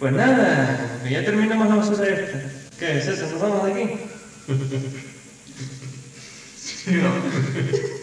Pues nada, ya terminamos la basura esta. ¿Qué es eso? ¿Nos vamos de aquí? Sí, no.